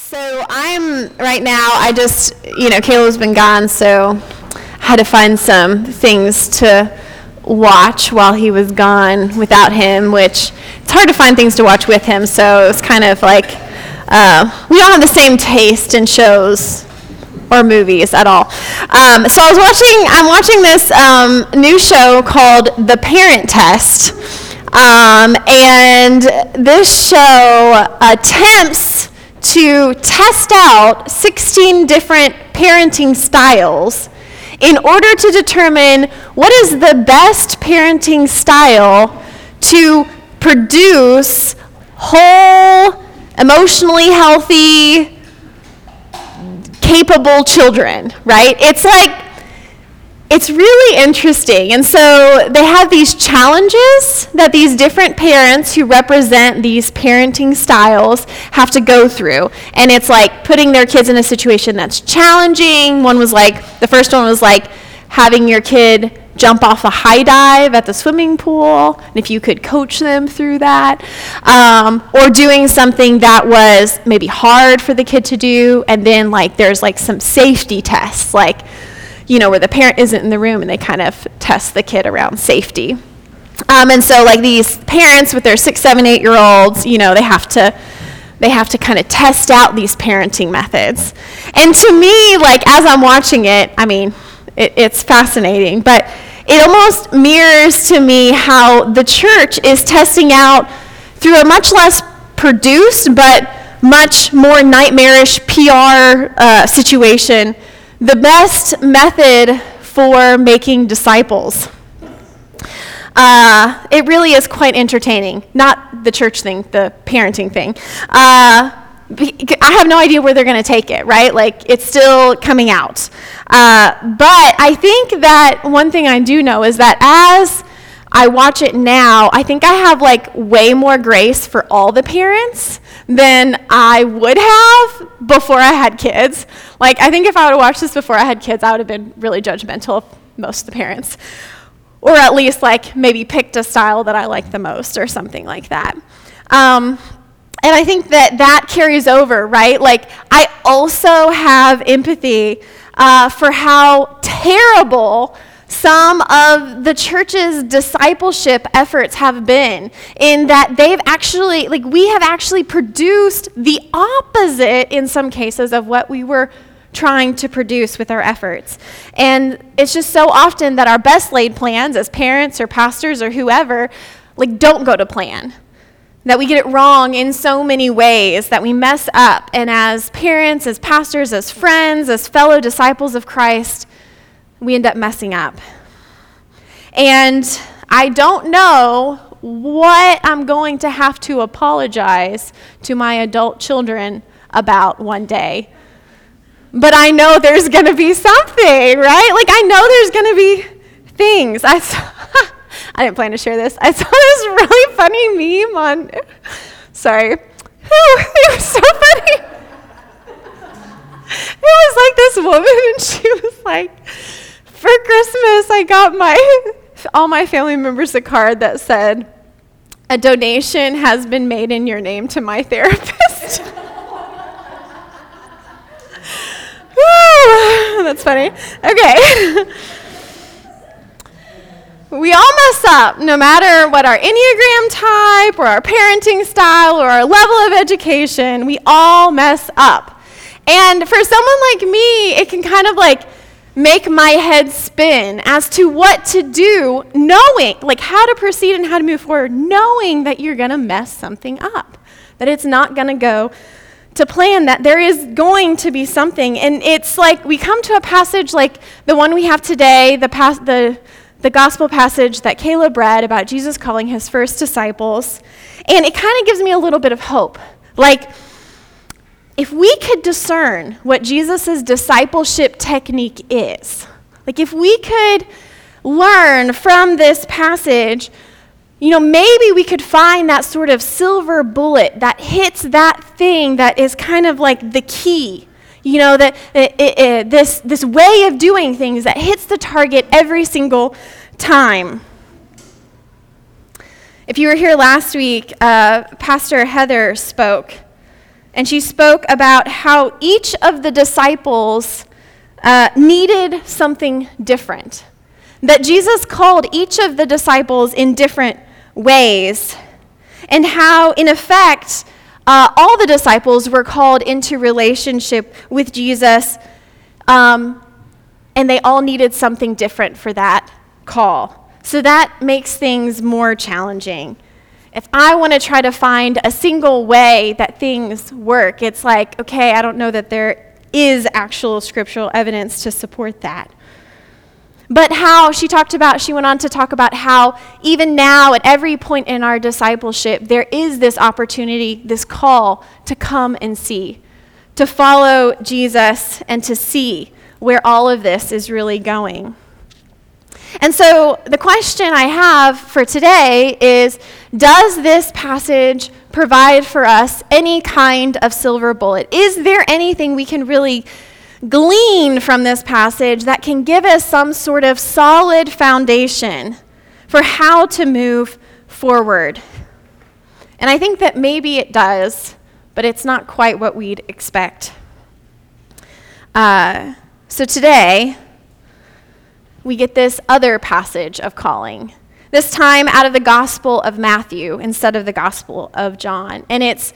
So I'm right now, I just, you know, Caleb's been gone, so I had to find some things to watch while he was gone without him, which it's hard to find things to watch with him, so it was kind of like uh, we don't have the same taste in shows or movies at all. Um, so I was watching, I'm watching this um, new show called The Parent Test. Um, and this show attempts to test out 16 different parenting styles in order to determine what is the best parenting style to produce whole, emotionally healthy, capable children, right? It's like it's really interesting. And so they have these challenges that these different parents who represent these parenting styles have to go through. And it's like putting their kids in a situation that's challenging. One was like, the first one was like having your kid jump off a high dive at the swimming pool, and if you could coach them through that, um, or doing something that was maybe hard for the kid to do, and then like there's like some safety tests, like you know, where the parent isn't in the room and they kind of test the kid around safety. Um, and so, like these parents with their six, seven, eight year olds, you know, they have to they have to kind of test out these parenting methods. And to me, like as I'm watching it, I mean, it, it's fascinating, but it almost mirrors to me how the church is testing out through a much less produced but much more nightmarish PR uh, situation the best method for making disciples. Uh, it really is quite entertaining. Not the church thing, the parenting thing. Uh, I have no idea where they're going to take it, right? Like, it's still coming out. Uh, but I think that one thing I do know is that as I watch it now, I think I have like way more grace for all the parents than I would have before I had kids. Like, I think if I would have watched this before I had kids, I would have been really judgmental of most of the parents. Or at least, like, maybe picked a style that I like the most or something like that. Um, and I think that that carries over, right? Like, I also have empathy uh, for how terrible some of the church's discipleship efforts have been in that they've actually, like, we have actually produced the opposite in some cases of what we were trying to produce with our efforts. And it's just so often that our best laid plans as parents or pastors or whoever, like, don't go to plan. That we get it wrong in so many ways, that we mess up. And as parents, as pastors, as friends, as fellow disciples of Christ, we end up messing up. And I don't know what I'm going to have to apologize to my adult children about one day. But I know there's going to be something, right? Like, I know there's going to be things. I, saw, I didn't plan to share this. I saw this really funny meme on, sorry. it was so funny. It was like this woman, and she was like, for Christmas, I got my all my family members a card that said, "A donation has been made in your name to my therapist." that's funny. Okay. we all mess up, no matter what our Enneagram type or our parenting style or our level of education, we all mess up. And for someone like me, it can kind of like make my head spin as to what to do, knowing, like how to proceed and how to move forward, knowing that you're going to mess something up, that it's not going to go to plan, that there is going to be something. And it's like we come to a passage like the one we have today, the, pas- the, the gospel passage that Caleb read about Jesus calling his first disciples, and it kind of gives me a little bit of hope. Like, if we could discern what Jesus' discipleship technique is, like if we could learn from this passage, you know, maybe we could find that sort of silver bullet that hits that thing that is kind of like the key. You know, that it, it, it, this, this way of doing things that hits the target every single time. If you were here last week, uh, Pastor Heather spoke and she spoke about how each of the disciples uh, needed something different. That Jesus called each of the disciples in different ways, and how, in effect, uh, all the disciples were called into relationship with Jesus, um, and they all needed something different for that call. So that makes things more challenging. If I want to try to find a single way that things work, it's like, okay, I don't know that there is actual scriptural evidence to support that. But how she talked about, she went on to talk about how even now, at every point in our discipleship, there is this opportunity, this call to come and see, to follow Jesus and to see where all of this is really going. And so the question I have for today is Does this passage provide for us any kind of silver bullet? Is there anything we can really glean from this passage that can give us some sort of solid foundation for how to move forward? And I think that maybe it does, but it's not quite what we'd expect. Uh, so today, we get this other passage of calling. This time out of the Gospel of Matthew instead of the Gospel of John. And it's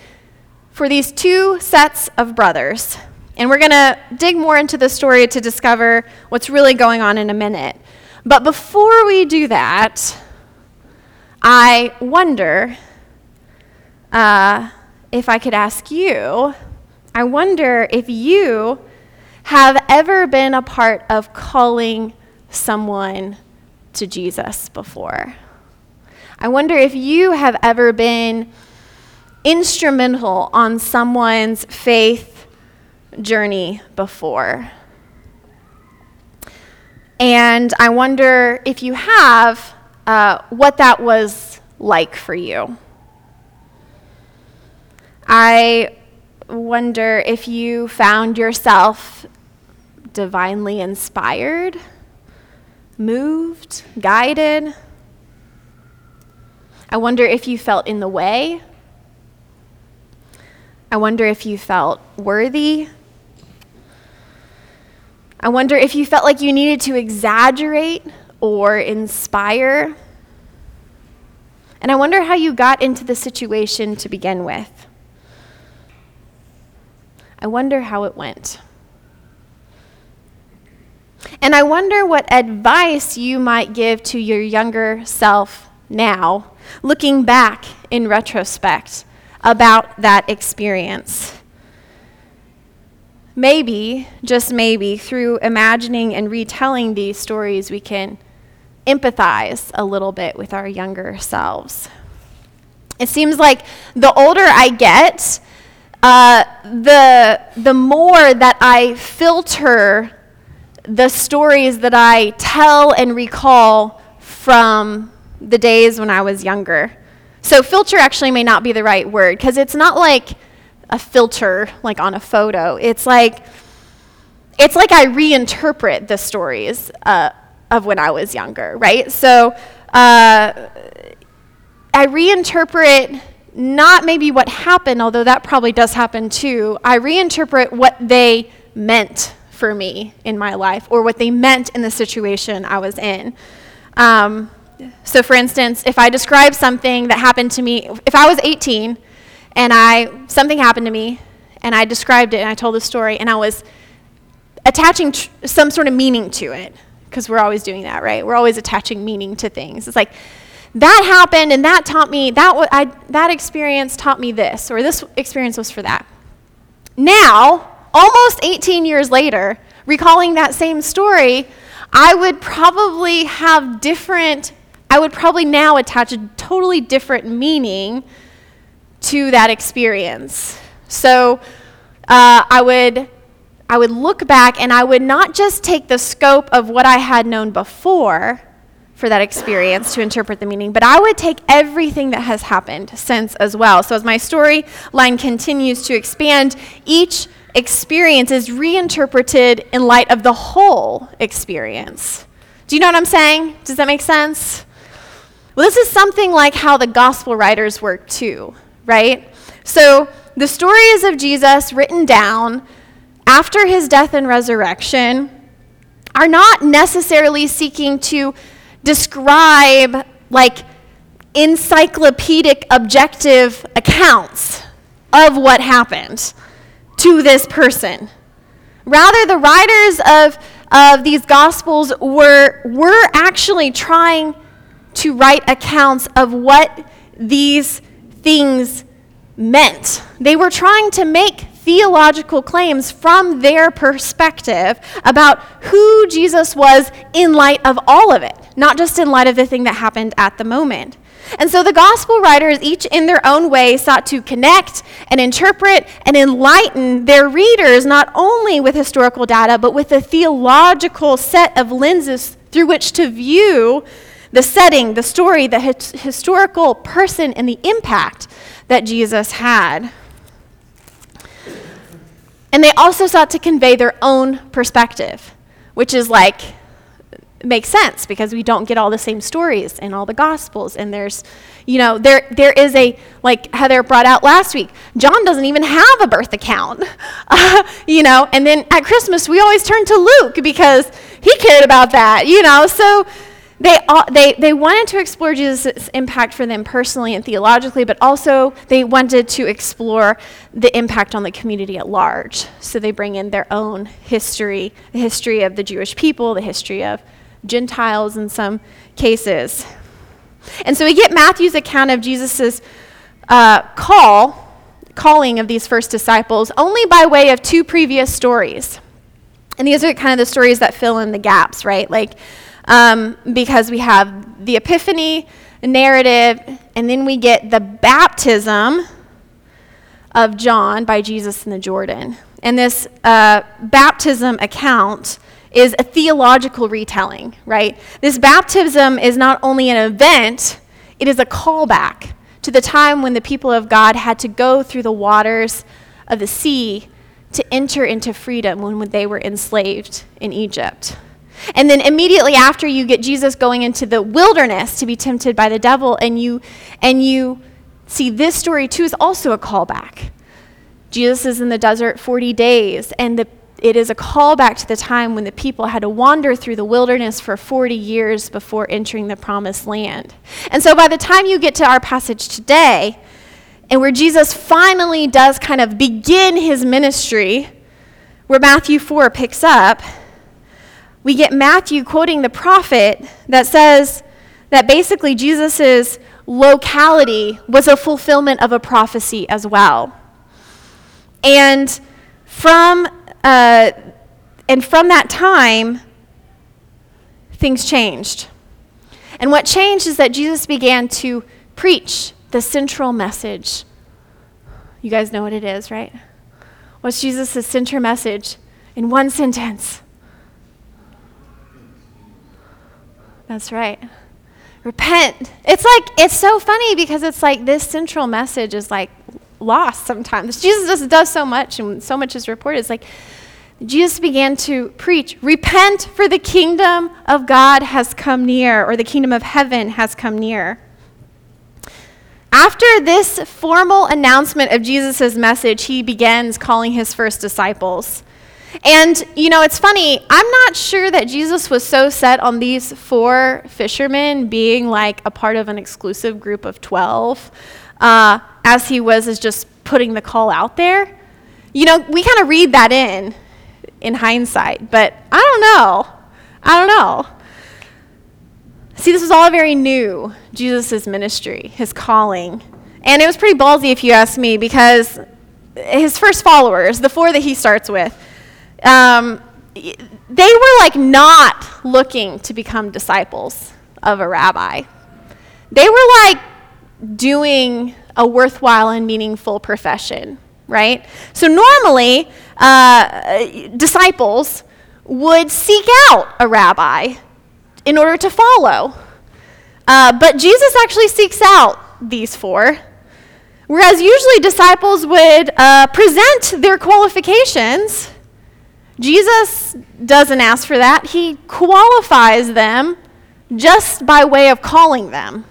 for these two sets of brothers. And we're going to dig more into the story to discover what's really going on in a minute. But before we do that, I wonder uh, if I could ask you, I wonder if you have ever been a part of calling someone to Jesus before. I wonder if you have ever been instrumental on someone's faith journey before. And I wonder if you have, uh, what that was like for you. I wonder if you found yourself divinely inspired moved, guided. I wonder if you felt in the way. I wonder if you felt worthy. I wonder if you felt like you needed to exaggerate or inspire. And I wonder how you got into the situation to begin with. I wonder how it went. And I wonder what advice you might give to your younger self now, looking back in retrospect about that experience. Maybe, just maybe, through imagining and retelling these stories, we can empathize a little bit with our younger selves. It seems like the older I get, uh, the, the more that I filter the stories that I tell and recall from the days when I was younger. So, filter actually may not be the right word because it's not like a filter like on a photo. It's like it's like I reinterpret the stories uh, of when I was younger, right? So, uh, I reinterpret not maybe what happened, although that probably does happen too. I reinterpret what they meant for me in my life or what they meant in the situation I was in. Um, so, for instance, if I describe something that happened to me, if I was 18 and I something happened to me and I described it and I told the story and I was attaching tr- some sort of meaning to it, because we're always doing that, right? We're always attaching meaning to things. It's like, that happened and that taught me, that, w- I, that experience taught me this, or this experience was for that. Now, almost 18 years later, recalling that same story, I would probably have different, I would probably now attach a totally different meaning to that experience. So uh, I would. I would look back and I would not just take the scope of what I had known before for that experience to interpret the meaning, but I would take everything that has happened since as well. So as my storyline continues to expand, each experience is reinterpreted in light of the whole experience. Do you know what I'm saying? Does that make sense? Well, this is something like how the gospel writers work too, right? So the stories of Jesus written down after his death and resurrection are not necessarily seeking to describe like encyclopedic objective accounts of what happened to this person. Rather, the writers of, of these gospels were, were actually trying to write accounts of what these things meant. They were trying to make theological claims from their perspective about who Jesus was in light of all of it, not just in light of the thing that happened at the moment. And so the gospel writers, each in their own way, sought to connect and interpret and enlighten their readers not only with historical data, but with a theological set of lenses through which to view the setting, the story, the historical person, and the impact that Jesus had. And they also sought to convey their own perspective, which is like, makes sense because we don't get all the same stories in all the gospels. And there's you know there there is a like heather brought out last week john doesn't even have a birth account uh, you know? And then at christmas we always turn to luke because he cared about that you know? So they, they, they wanted to explore Jesus' impact for them personally and theologically, but also they wanted to explore the impact on the community at large. So they bring in their own history, the history of the Jewish people, the history of Gentiles in some cases. And so we get Matthew's account of Jesus' uh, call, calling of these first disciples, only by way of two previous stories. And these are kind of the stories that fill in the gaps, right? Like, um, because we have the Epiphany narrative, and then we get the baptism of John by Jesus in the Jordan. And this uh, baptism account is a theological retelling, right? This baptism is not only an event, it is a callback to the time when the people of God had to go through the waters of the sea to enter into freedom when they were enslaved in Egypt. And then immediately after you get Jesus going into the wilderness to be tempted by the devil and you and you see this story too is also a callback. Jesus is in the desert 40 days and the it is a callback to the time when the people had to wander through the wilderness for 40 years before entering the promised land. And so by the time you get to our passage today, and where Jesus finally does kind of begin his ministry, where Matthew 4 picks up, we get Matthew quoting the prophet that says that basically Jesus' locality was a fulfillment of a prophecy as well. And from uh, and from that time, things changed. And what changed is that Jesus began to preach the central message. You guys know what it is, right? What's Jesus' central message in one sentence? That's right. Repent. It's like, it's so funny because it's like this central message is like lost sometimes. Jesus just does so much and so much is reported. It's like, Jesus began to preach, Repent, for the kingdom of God has come near, or the kingdom of heaven has come near. After this formal announcement of Jesus' message, he begins calling his first disciples. And, you know, it's funny, I'm not sure that Jesus was so set on these four fishermen being like a part of an exclusive group of 12 uh, as he was as just putting the call out there. You know, we kind of read that in in hindsight, but I don't know. I don't know. See, this was all very new, Jesus' ministry, his calling. And it was pretty ballsy, if you ask me, because his first followers, the four that he starts with, um, they were like not looking to become disciples of a rabbi. They were like doing a worthwhile and meaningful profession right? So normally, uh, disciples would seek out a rabbi in order to follow. Uh, but Jesus actually seeks out these four. Whereas usually disciples would uh, present their qualifications, Jesus doesn't ask for that. He qualifies them just by way of calling them.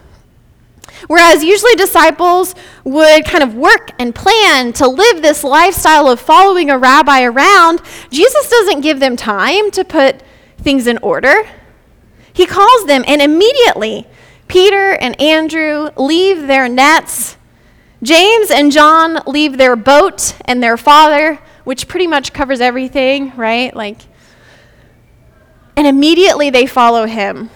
Whereas usually disciples would kind of work and plan to live this lifestyle of following a rabbi around, Jesus doesn't give them time to put things in order. He calls them, and immediately Peter and Andrew leave their nets. James and John leave their boat and their father, which pretty much covers everything, right? Like, and immediately they follow him.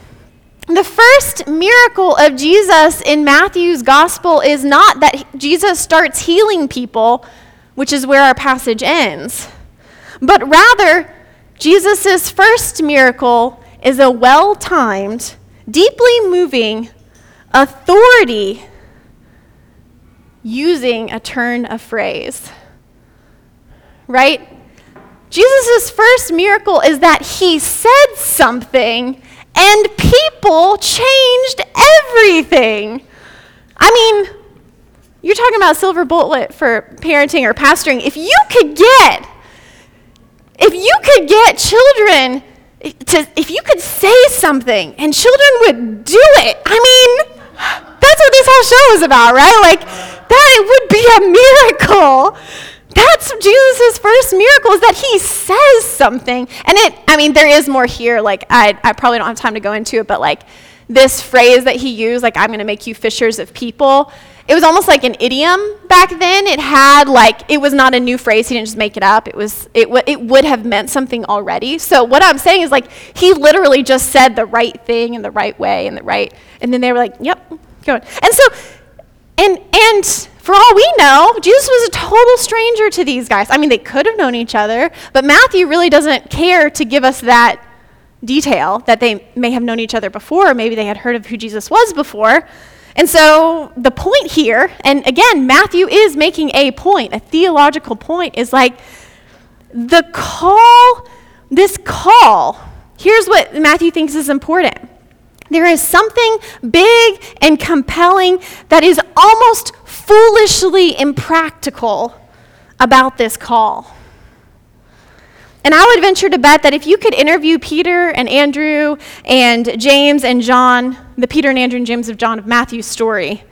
The first miracle of Jesus in Matthew's gospel is not that Jesus starts healing people, which is where our passage ends, but rather, Jesus' first miracle is a well timed, deeply moving authority using a turn of phrase. Right? Jesus' first miracle is that he said something and people changed everything. I mean, you're talking about silver bullet for parenting or pastoring. If you could get, if you could get children to, if you could say something and children would do it, I mean, that's what this whole show is about, right? Like, that it would be a miracle. That's Jesus' first miracle is that he says something. And it, I mean, there is more here. Like, I, I probably don't have time to go into it, but like this phrase that he used, like, I'm going to make you fishers of people, it was almost like an idiom back then. It had like it was not a new phrase. He didn't just make it up. It was it w- it would have meant something already. So what I'm saying is like he literally just said the right thing in the right way and the right and then they were like, "Yep, go." On. And so and and for all we know, Jesus was a total stranger to these guys. I mean, they could have known each other, but Matthew really doesn't care to give us that detail that they may have known each other before, or maybe they had heard of who Jesus was before. And so the point here, and again, Matthew is making a point, a theological point, is like the call, this call, here's what Matthew thinks is important. There is something big and compelling that is almost foolishly impractical about this call. And I would venture to bet that if you could interview Peter and Andrew and James and John, the Peter and Andrew and James of John of Matthew's story,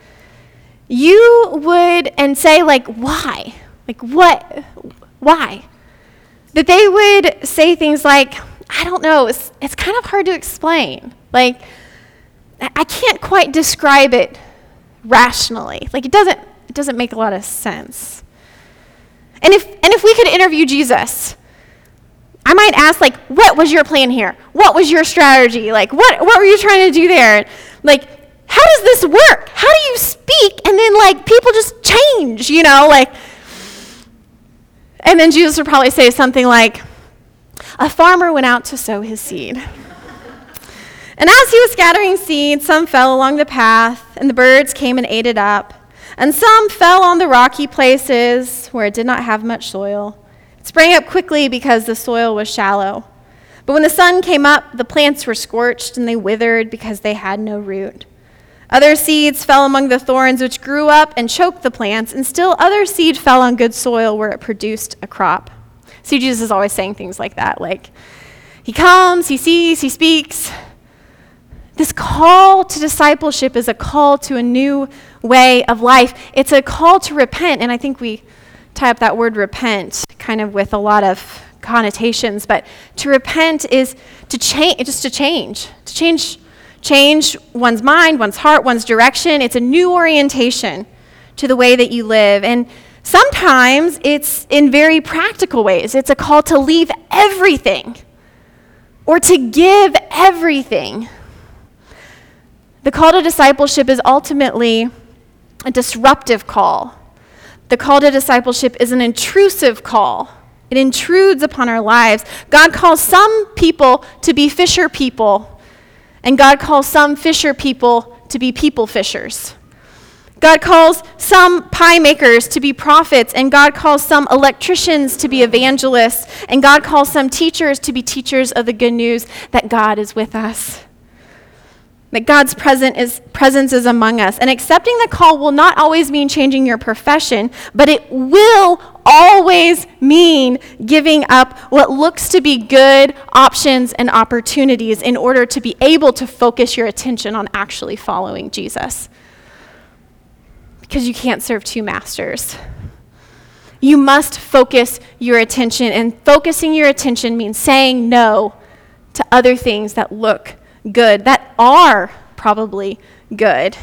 you would, and say, like, why? Like, what? Why? That they would say things like, I don't know, it's, it's kind of hard to explain. Like, I can't quite describe it rationally. Like, it doesn't, it doesn't make a lot of sense. And if, and if we could interview Jesus, I might ask, like, what was your plan here? What was your strategy? Like, what, what were you trying to do there? Like, how does this work? How do you speak? And then, like, people just change, you know? Like, and then Jesus would probably say something like, a farmer went out to sow his seed. And as he was scattering seed, some fell along the path, and the birds came and ate it up. And some fell on the rocky places where it did not have much soil It sprang up quickly because the soil was shallow. But when the sun came up, the plants were scorched and they withered because they had no root. Other seeds fell among the thorns, which grew up and choked the plants, and still other seed fell on good soil where it produced a crop. See, Jesus is always saying things like that. Like, he comes, he sees, he speaks. This call to discipleship is a call to a new way of life. It's a call to repent, and I think we tie up that word repent kind of with a lot of connotations, but to repent is to change, just to change, to change, change one's mind, one's heart, one's direction. It's a new orientation to the way that you live. And sometimes it's in very practical ways. It's a call to leave everything or to give everything. The call to discipleship is ultimately a disruptive call the call to discipleship is an intrusive call. It intrudes upon our lives. God calls some people to be fisher people, and God calls some fisher people to be people fishers. God calls some pie makers to be prophets, and God calls some electricians to be evangelists, and God calls some teachers to be teachers of the good news that God is with us that God's present is, presence is among us. And accepting the call will not always mean changing your profession, but it will always mean giving up what looks to be good options and opportunities in order to be able to focus your attention on actually following Jesus. because you can't serve two masters. You must focus your attention, and focusing your attention means saying no to other things that look good, that are probably good.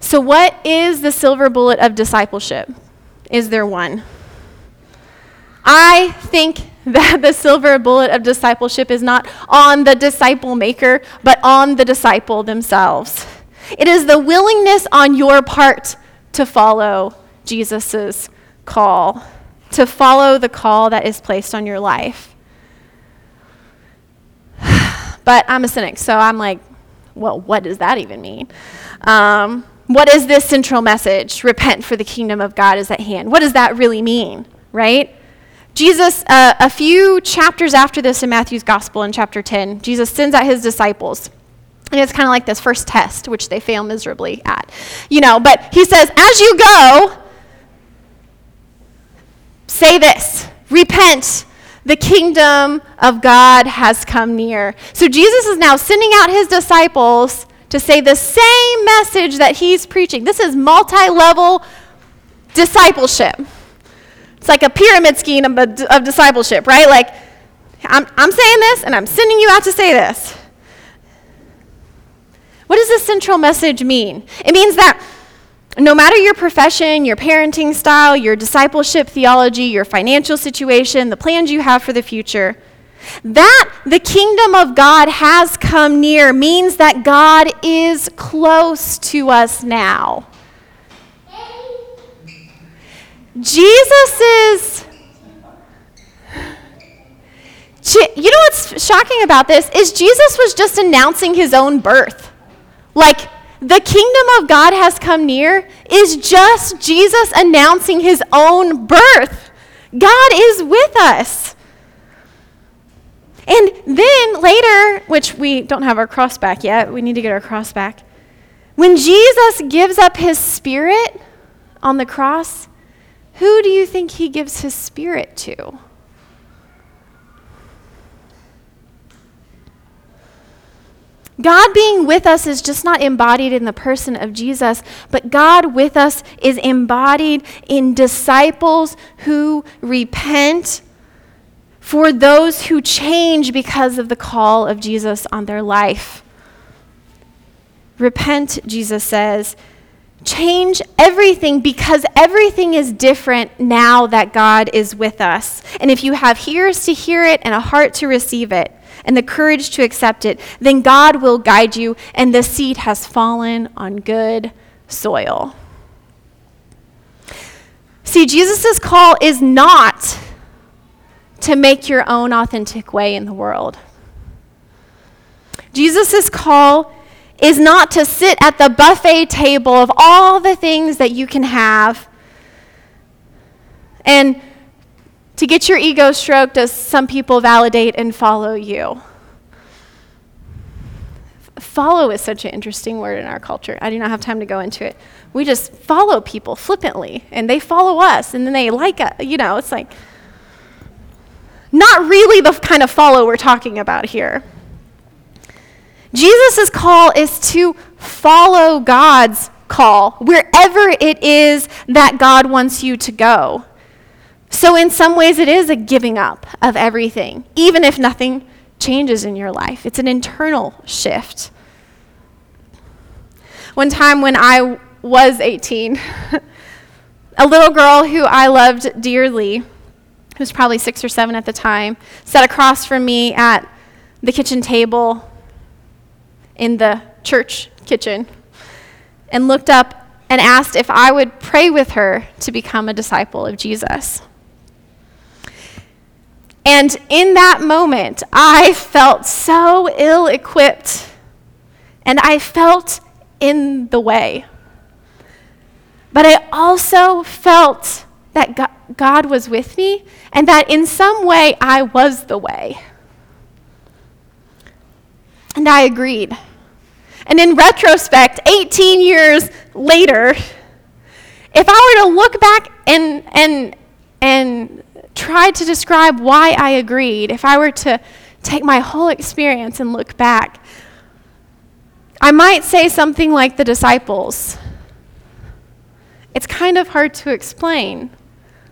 So, what is the silver bullet of discipleship? Is there one? I think that the silver bullet of discipleship is not on the disciple maker, but on the disciple themselves. It is the willingness on your part to follow Jesus' call, to follow the call that is placed on your life. But I'm a cynic, so I'm like, well, what does that even mean? Um, what is this central message? Repent, for the kingdom of God is at hand. What does that really mean, right? Jesus, uh, a few chapters after this in Matthew's gospel, in chapter 10, Jesus sends out his disciples. And it's kind of like this first test, which they fail miserably at. You know, but he says, as you go, say this repent. The kingdom of God has come near. So Jesus is now sending out his disciples to say the same message that he's preaching. This is multi level discipleship. It's like a pyramid scheme of, discipleship, right? Like, I'm, I'm saying this and I'm sending you out to say this. What does this central message mean? It means that no matter your profession, your parenting style, your discipleship theology, your financial situation, the plans you have for the future, that the kingdom of God has come near means that God is close to us now. Jesus is. You know what's shocking about this is Jesus was just announcing his own birth. Like, the kingdom of God has come near is just Jesus announcing his own birth. God is with us. And then later, which we don't have our cross back yet, we need to get our cross back. When Jesus gives up his spirit on the cross, who do you think he gives his spirit to? God being with us is just not embodied in the person of Jesus, but God with us is embodied in disciples who repent for those who change because of the call of Jesus on their life. Repent, Jesus says. Change everything because everything is different now that God is with us. And if you have ears to hear it and a heart to receive it, and the courage to accept it, then God will guide you, and the seed has fallen on good soil. See, Jesus' call is not to make your own authentic way in the world. Jesus' call is not to sit at the buffet table of all the things that you can have and to get your ego stroked as some people validate and follow you. Follow is such an interesting word in our culture. I do not have time to go into it. We just follow people flippantly, and they follow us, and then they like us. You know, it's like not really the kind of follow we're talking about here. Jesus' call is to follow God's call wherever it is that God wants you to go. So, in some ways, it is a giving up of everything, even if nothing changes in your life. It's an internal shift. One time when I was 18, a little girl who I loved dearly, who was probably six or seven at the time, sat across from me at the kitchen table in the church kitchen and looked up and asked if I would pray with her to become a disciple of Jesus. And in that moment, I felt so ill equipped and I felt in the way. But I also felt that God was with me and that in some way I was the way. And I agreed. And in retrospect, 18 years later, if I were to look back and, and, and tried to describe why I agreed, if I were to take my whole experience and look back, I might say something like the disciples it's kind of hard to explain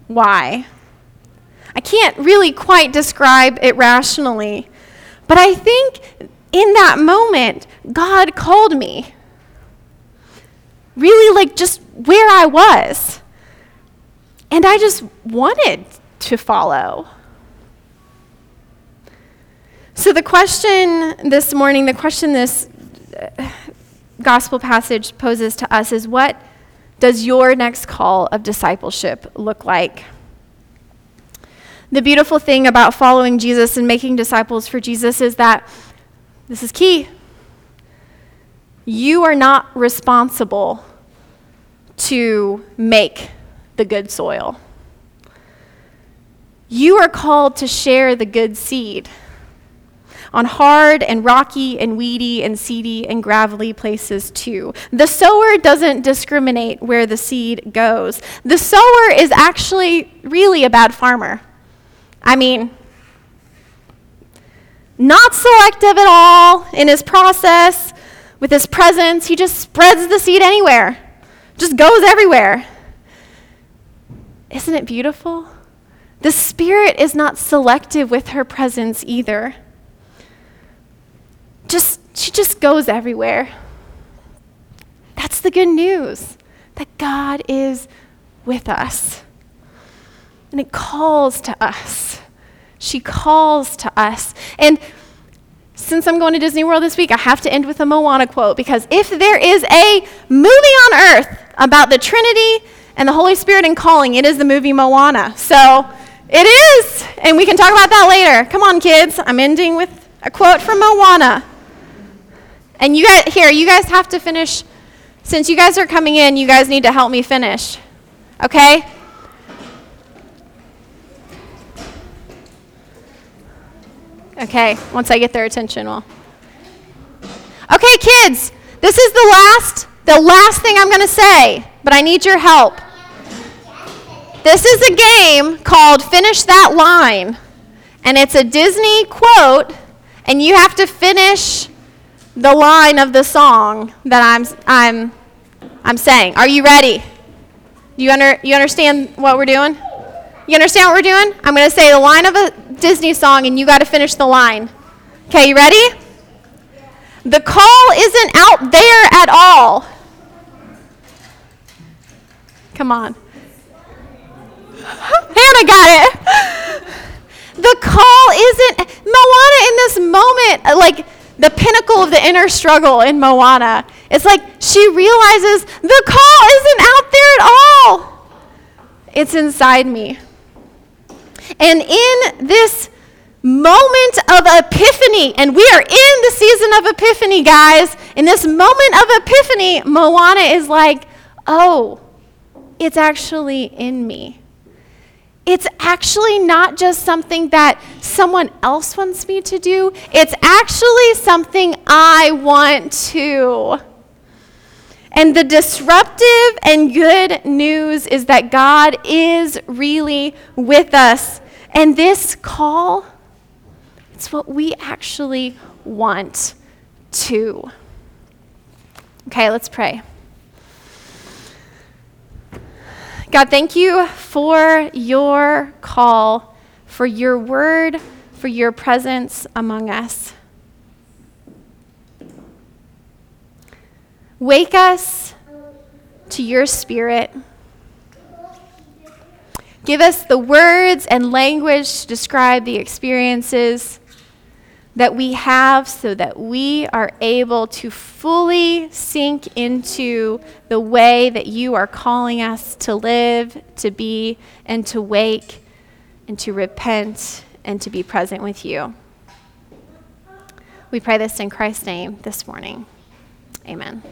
why. I can't really quite describe it rationally, but I think in that moment, God called me. Really, like just where I was. And I just wanted to follow. So, the question this morning, the question this uh, gospel passage poses to us is what does your next call of discipleship look like? The beautiful thing about following Jesus and making disciples for Jesus is that this is key. You are not responsible to make the good soil. You are called to share the good seed on hard and rocky and weedy and seedy and gravelly places too. The sower doesn't discriminate where the seed goes. The sower is actually really a bad farmer. I mean, not selective at all in his process, with his presence. He just spreads the seed anywhere, just goes everywhere. Isn't it beautiful? The Spirit is not selective with her presence either just she just goes everywhere. That's the good news that God is with us. And it calls to us. She calls to us. And since I'm going to Disney World this week, I have to end with a Moana quote because if there is a movie on earth about the Trinity and the Holy Spirit and calling, it is the movie Moana. So it is. And we can talk about that later. Come on, kids. I'm ending with a quote from Moana. And you guys, here, you guys have to finish. Since you guys are coming in, you guys need to help me finish. Okay? Okay, once I get their attention, well. Okay, kids, this is the last, the last thing I'm going to say, but I need your help. This is a game called Finish That Line, and it's a Disney quote, and you have to finish the line of the song that I'm, I'm, I'm saying. Are you ready? You, under, you understand what we're doing? You understand what we're doing? I'm going to say the line of a Disney song, and you got to finish the line. Okay, you ready? The call isn't out there at all. Come on. Hannah got it. The call isn't Moana in this moment, like the pinnacle of the inner struggle in Moana. It's like she realizes the call isn't out there at all, it's inside me. And in this moment of epiphany, and we are in the season of epiphany, guys, in this moment of epiphany, Moana is like, oh, it's actually in me it's actually not just something that someone else wants me to do, it's actually something I want to. And the disruptive and good news is that God is really with us. And this call, it's what we actually want to. Okay, let's pray. God, thank you for your call, for your word, for your presence among us. Wake us to your spirit. Give us the words and language to describe the experiences that we have so that we are able to fully sink into the way that you are calling us to live, to be, and to wake, and to repent, and to be present with you. We pray this in Christ's name this morning. Amen.